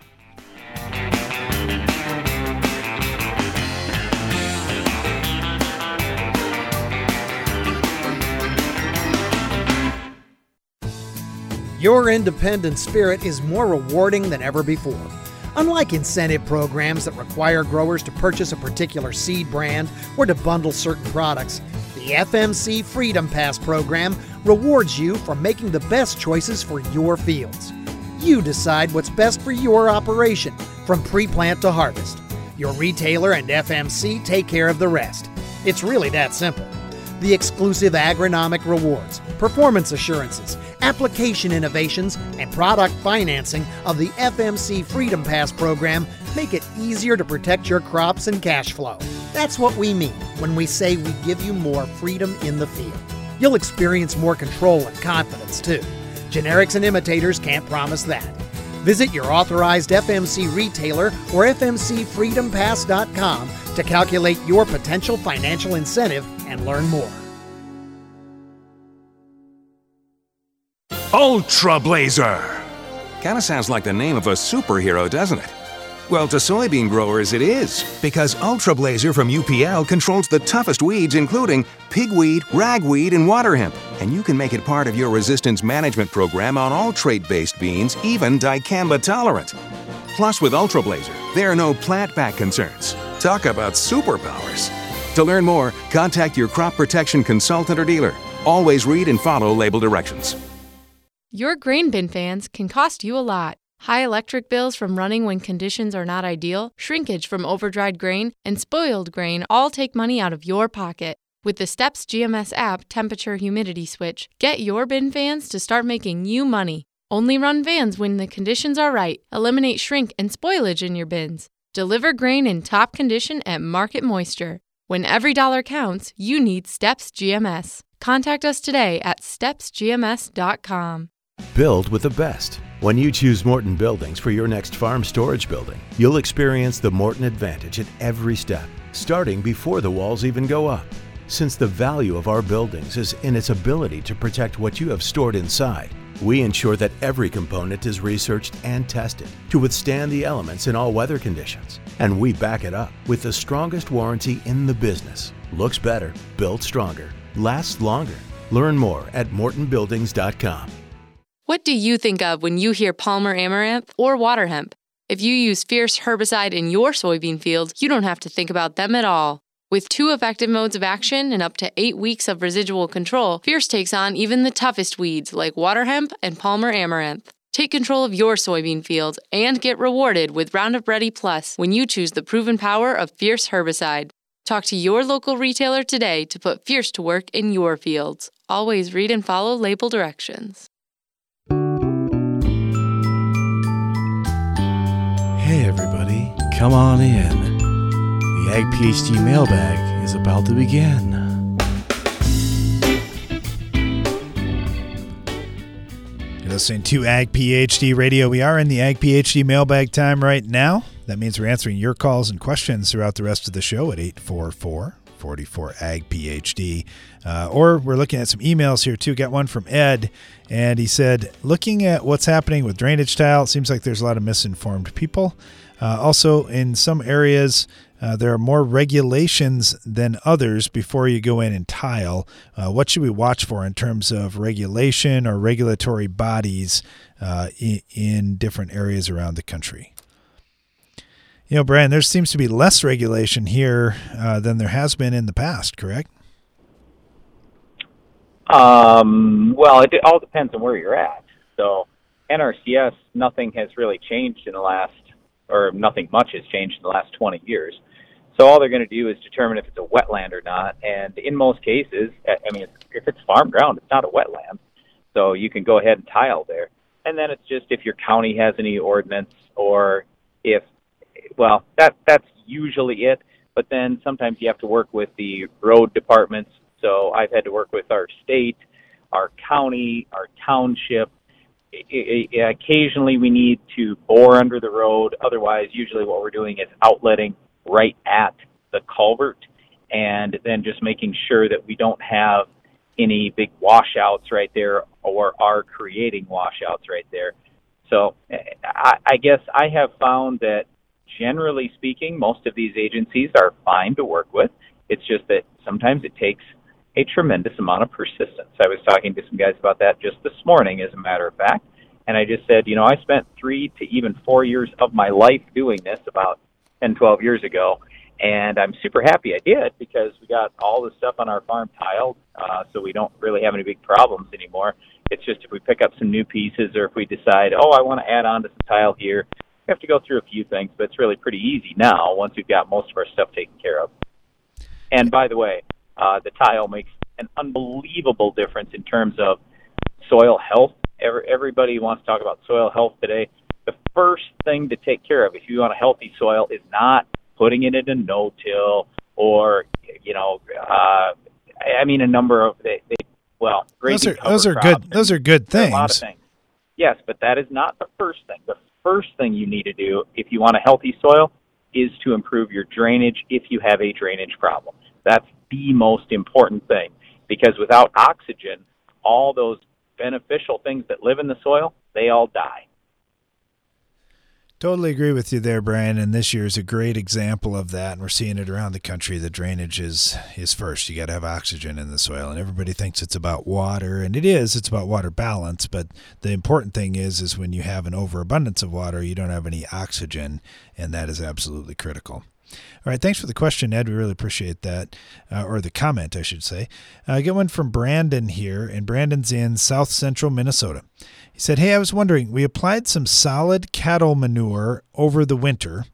Speaker 16: Your independent spirit is more rewarding than ever before. Unlike incentive programs that require growers to purchase a particular seed brand or to bundle certain products, the FMC Freedom Pass program rewards you for making the best choices for your fields. You decide what's best for your operation from pre plant to harvest. Your retailer and FMC take care of the rest. It's really that simple. The exclusive agronomic rewards, performance assurances, application innovations, and product financing of the FMC Freedom Pass program make it easier to protect your crops and cash flow. That's what we mean when we say we give you more freedom in the field. You'll experience more control and confidence too. Generics and imitators can't promise that. Visit your authorized FMC retailer or FMCFreedomPass.com to calculate your potential financial incentive and learn more.
Speaker 17: Ultra Blazer! Kinda sounds like the name of a superhero, doesn't it? Well, to soybean growers, it is, because Ultra Blazer from UPL controls the toughest weeds, including pigweed, ragweed, and water hemp. And you can make it part of your resistance management program on all trait based beans, even dicamba tolerant. Plus, with Ultra Blazer, there are no plant back concerns. Talk about superpowers. To learn more, contact your crop protection consultant or dealer. Always read and follow label directions.
Speaker 18: Your grain bin fans can cost you a lot. High electric bills from running when conditions are not ideal, shrinkage from overdried grain, and spoiled grain all take money out of your pocket. With the STEPS GMS app temperature humidity switch, get your bin fans to start making you money. Only run vans when the conditions are right. Eliminate shrink and spoilage in your bins. Deliver grain in top condition at market moisture. When every dollar counts, you need STEPS GMS. Contact us today at stepsgms.com.
Speaker 19: Build with the best. When you choose Morton Buildings for your next farm storage building, you'll experience the Morton advantage at every step, starting before the walls even go up. Since the value of our buildings is in its ability to protect what you have stored inside, we ensure that every component is researched and tested to withstand the elements in all weather conditions. And we back it up with the strongest warranty in the business. Looks better, built stronger, lasts longer. Learn more at mortonbuildings.com.
Speaker 18: What do you think of when you hear Palmer Amaranth or water hemp? If you use Fierce herbicide in your soybean field, you don't have to think about them at all. With two effective modes of action and up to eight weeks of residual control, Fierce takes on even the toughest weeds like water hemp and Palmer Amaranth. Take control of your soybean field and get rewarded with Roundup Ready Plus when you choose the proven power of Fierce herbicide. Talk to your local retailer today to put Fierce to work in your fields. Always read and follow label directions.
Speaker 20: Come on in. The Ag PhD mailbag is about to begin.
Speaker 1: You're listening to Ag PhD Radio. We are in the Ag PhD mailbag time right now. That means we're answering your calls and questions throughout the rest of the show at 844 44 Ag PhD. Uh, or we're looking at some emails here too. Got one from Ed, and he said, looking at what's happening with drainage tile, it seems like there's a lot of misinformed people. Uh, also, in some areas, uh, there are more regulations than others before you go in and tile. Uh, what should we watch for in terms of regulation or regulatory bodies uh, in, in different areas around the country? You know, Brian, there seems to be less regulation here uh, than there has been in the past, correct?
Speaker 2: Um, well, it all depends on where you're at. So, NRCS, nothing has really changed in the last, or nothing much has changed in the last 20 years. So all they're going to do is determine if it's a wetland or not. And in most cases, I mean, if it's farm ground, it's not a wetland. So you can go ahead and tile there. And then it's just if your county has any ordinance or if, well, that that's usually it. But then sometimes you have to work with the road departments. So I've had to work with our state, our county, our township. Occasionally we need to bore under the road. Otherwise, usually what we're doing is outletting right at the culvert and then just making sure that we don't have any big washouts right there or are creating washouts right there. So I guess I have found that generally speaking, most of these agencies are fine to work with. It's just that sometimes it takes a tremendous amount of persistence. I was talking to some guys about that just this morning, as a matter of fact. And I just said, you know, I spent three to even four years of my life doing this about 10, 12 years ago. And I'm super happy I did because we got all the stuff on our farm tiled, uh, so we don't really have any big problems anymore. It's just if we pick up some new pieces or if we decide, oh, I want to add on to some tile here, we have to go through a few things, but it's really pretty easy now once we've got most of our stuff taken care of. And by the way, uh, the tile makes an unbelievable difference in terms of soil health. Every, everybody wants to talk about soil health today the first thing to take care of if you want a healthy soil is not putting it in a no-till or you know, uh, I mean a number of they, they well,
Speaker 1: those are those are good. Those are good things.
Speaker 2: A lot of things. Yes, but that is not the first thing. The first thing you need to do if you want a healthy soil is to improve your drainage if you have a drainage problem. That's the most important thing because without oxygen, all those beneficial things that live in the soil, they all die.
Speaker 1: Totally agree with you there, Brian. And this year is a great example of that. And we're seeing it around the country. The drainage is, is first. You got to have oxygen in the soil. And everybody thinks it's about water. And it is. It's about water balance. But the important thing is, is when you have an overabundance of water, you don't have any oxygen. And that is absolutely critical. All right, thanks for the question, Ed. We really appreciate that, uh, or the comment, I should say. Uh, I get one from Brandon here, and Brandon's in South Central Minnesota. He said, Hey, I was wondering, we applied some solid cattle manure over the winter,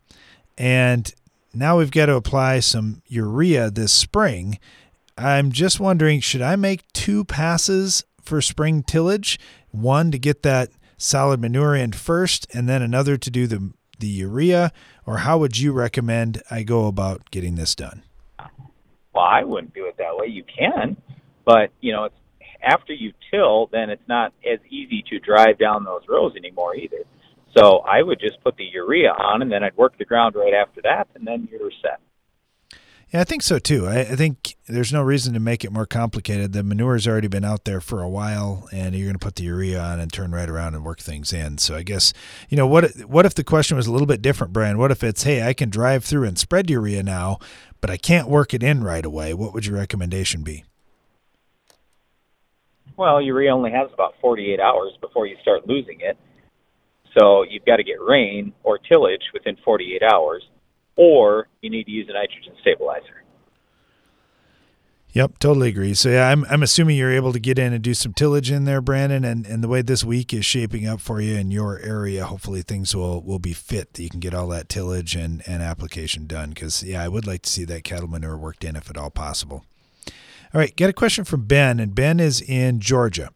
Speaker 1: and now we've got to apply some urea this spring. I'm just wondering, should I make two passes for spring tillage? One to get that solid manure in first, and then another to do the, the urea? Or how would you recommend I go about getting this done?
Speaker 2: Well, I wouldn't do it that way. You can, but you know, it's after you till, then it's not as easy to drive down those rows anymore either. So I would just put the urea on, and then I'd work the ground right after that, and then you're set.
Speaker 1: Yeah, I think so too. I, I, think there's no reason to make it more complicated. The manure's already been out there for a while, and you're going to put the urea on and turn right around and work things in. So I guess you know what? What if the question was a little bit different, Brian? What if it's, hey, I can drive through and spread urea now, but I can't work it in right away? What would your recommendation be?
Speaker 2: Well, urea only has about 48 hours before you start losing it. So you've got to get rain or tillage within 48 hours, or you need to use a nitrogen stabilizer.
Speaker 1: Yep, totally agree. So yeah, I'm I'm assuming you're able to get in and do some tillage in there, Brandon, and, and the way this week is shaping up for you in your area, hopefully things will, will be fit that you can get all that tillage and, and application done. Because yeah, I would like to see that cattle manure worked in if at all possible. All right, get a question from Ben, and Ben is in Georgia.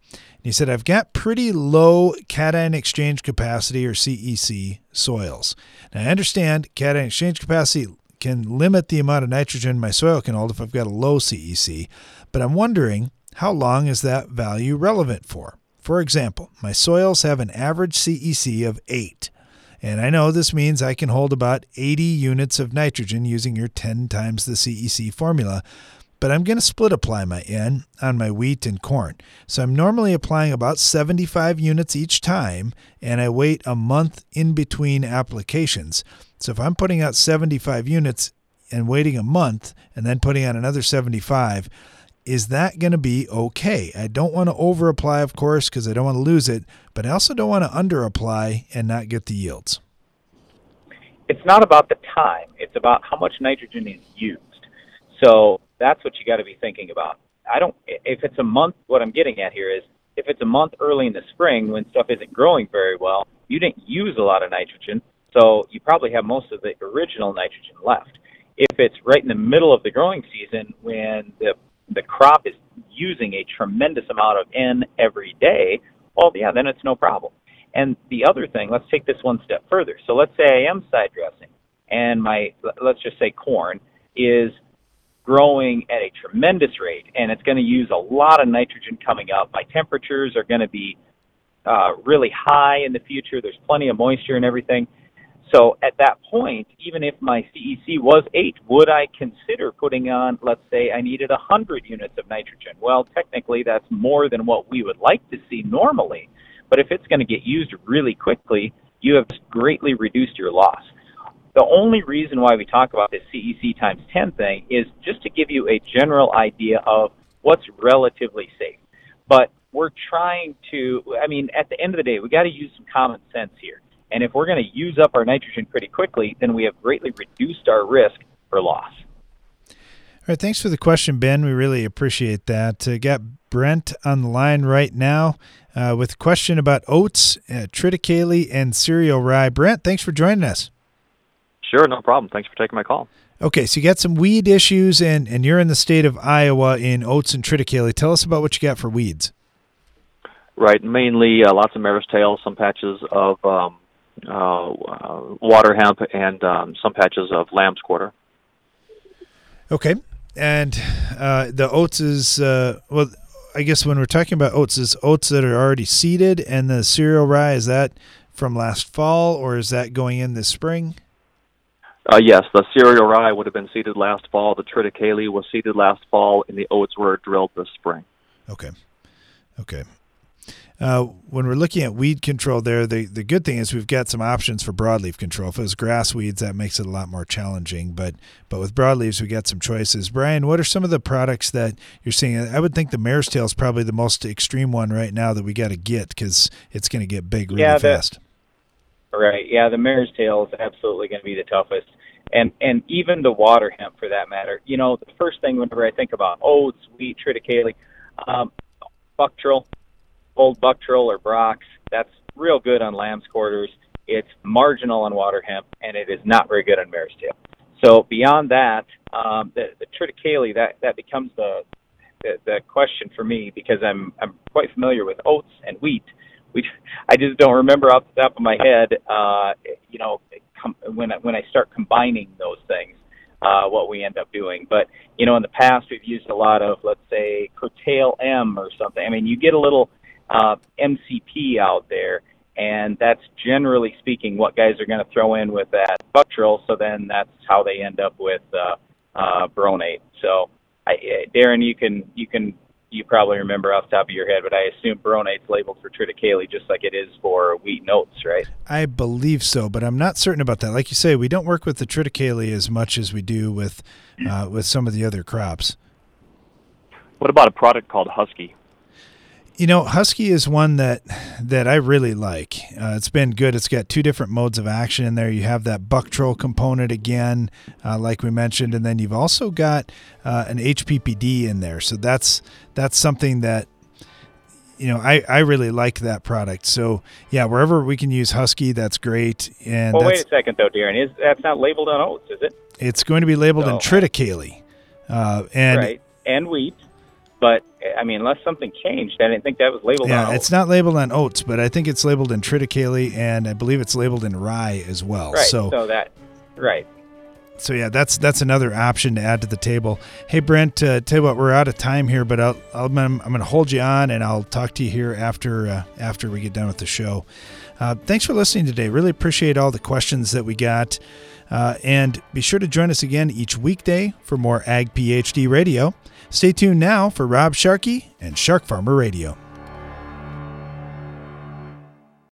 Speaker 1: He said, I've got pretty low cation exchange capacity or CEC soils. Now, I understand cation exchange capacity can limit the amount of nitrogen my soil can hold if I've got a low CEC, but I'm wondering how long is that value relevant for? For example, my soils have an average CEC of 8. And I know this means I can hold about 80 units of nitrogen using your 10 times the CEC formula, but I'm going to split apply my N on my wheat and corn. So I'm normally applying about 75 units each time, and I wait a month in between applications. So if I'm putting out 75 units and waiting a month and then putting on another 75, is that going to be okay? I don't want to over apply, of course, because I don't want to lose it, but I also don't want to under apply and not get the yields.
Speaker 2: it's not about the time; it's about how much nitrogen is used. So that's what you got to be thinking about. I don't. If it's a month, what I'm getting at here is if it's a month early in the spring when stuff isn't growing very well, you didn't use a lot of nitrogen, so you probably have most of the original nitrogen left. If it's right in the middle of the growing season when the the crop is using a tremendous amount of N every day, well, yeah, then it's no problem. And the other thing, let's take this one step further. So let's say I am side dressing, and my let's just say corn is growing at a tremendous rate, and it's going to use a lot of nitrogen coming up. My temperatures are going to be uh, really high in the future. There's plenty of moisture and everything. So at that point, even if my CEC was eight, would I consider putting on, let's say I needed 100 units of nitrogen? Well, technically that's more than what we would like to see normally. But if it's going to get used really quickly, you have greatly reduced your loss. The only reason why we talk about this CEC times 10 thing is just to give you a general idea of what's relatively safe. But we're trying to, I mean, at the end of the day, we got to use some common sense here. And if we're going to use up our nitrogen pretty quickly, then we have greatly reduced our risk for loss.
Speaker 1: All right, thanks for the question, Ben. We really appreciate that. Uh, got Brent on the line right now uh, with a question about oats, uh, triticale, and cereal rye. Brent, thanks for joining us.
Speaker 21: Sure, no problem. Thanks for taking my call.
Speaker 1: Okay, so you got some weed issues, and, and you're in the state of Iowa in oats and triticale. Tell us about what you got for weeds.
Speaker 21: Right, mainly uh, lots of mare's tail, some patches of um, uh, uh, water hemp, and um, some patches of lamb's quarter.
Speaker 1: Okay, and uh, the oats is uh, well. I guess when we're talking about oats, is oats that are already seeded, and the cereal rye is that from last fall, or is that going in this spring?
Speaker 21: Uh, yes, the cereal rye would have been seeded last fall. The triticale was seeded last fall, and the oats were drilled this spring.
Speaker 1: Okay. Okay. Uh, when we're looking at weed control there, the, the good thing is we've got some options for broadleaf control. If it was grass weeds, that makes it a lot more challenging. But but with broadleaves, we got some choices. Brian, what are some of the products that you're seeing? I would think the mare's tail is probably the most extreme one right now that we got to get because it's going to get big really
Speaker 2: yeah,
Speaker 1: fast.
Speaker 2: Right. Yeah, the mare's tail is absolutely going to be the toughest and and even the water hemp for that matter. You know, the first thing whenever I think about oats, wheat, triticale, um, buctril, old buctril or brox, that's real good on lamb's quarters. It's marginal on water hemp, and it is not very good on mare's tail. So beyond that, um, the, the triticale that that becomes the, the the question for me because I'm I'm quite familiar with oats and wheat. We I just don't remember off the top of my head. Uh, you know, com- when I, when I start combining those things, uh, what we end up doing. But you know, in the past, we've used a lot of, let's say, Curtail M or something. I mean, you get a little uh, MCP out there, and that's generally speaking what guys are going to throw in with that Buctril. So then that's how they end up with uh, uh, Bronate. So, I, Darren, you can you can you probably remember off the top of your head, but I assume Bronate's labeled for triticale just like it is for wheat and oats, right?
Speaker 1: I believe so, but I'm not certain about that. Like you say, we don't work with the triticale as much as we do with uh, with some of the other crops.
Speaker 21: What about a product called Husky?
Speaker 1: You know, Husky is one that that I really like. Uh, it's been good. It's got two different modes of action in there. You have that Buctril component again, uh, like we mentioned, and then you've also got uh, an HPPD in there. So that's that's something that you know I, I really like that product. So yeah, wherever we can use Husky, that's great. And
Speaker 2: well, wait a second though, Darren. Is that's not labeled on oats, is it?
Speaker 1: It's going to be labeled in triticale, uh, and
Speaker 2: right, and wheat. But I mean, unless something changed, I didn't think that was labeled.
Speaker 1: Yeah, it's not labeled on oats, but I think it's labeled in triticale, and I believe it's labeled in rye as well.
Speaker 2: Right.
Speaker 1: So,
Speaker 2: so that right.
Speaker 1: So yeah, that's that's another option to add to the table. Hey Brent, uh, tell you what, we're out of time here, but I'll, i am I'm going to hold you on, and I'll talk to you here after uh, after we get done with the show. Uh, thanks for listening today. Really appreciate all the questions that we got. Uh, and be sure to join us again each weekday for more Ag PhD Radio. Stay tuned now for Rob Sharkey and Shark Farmer Radio.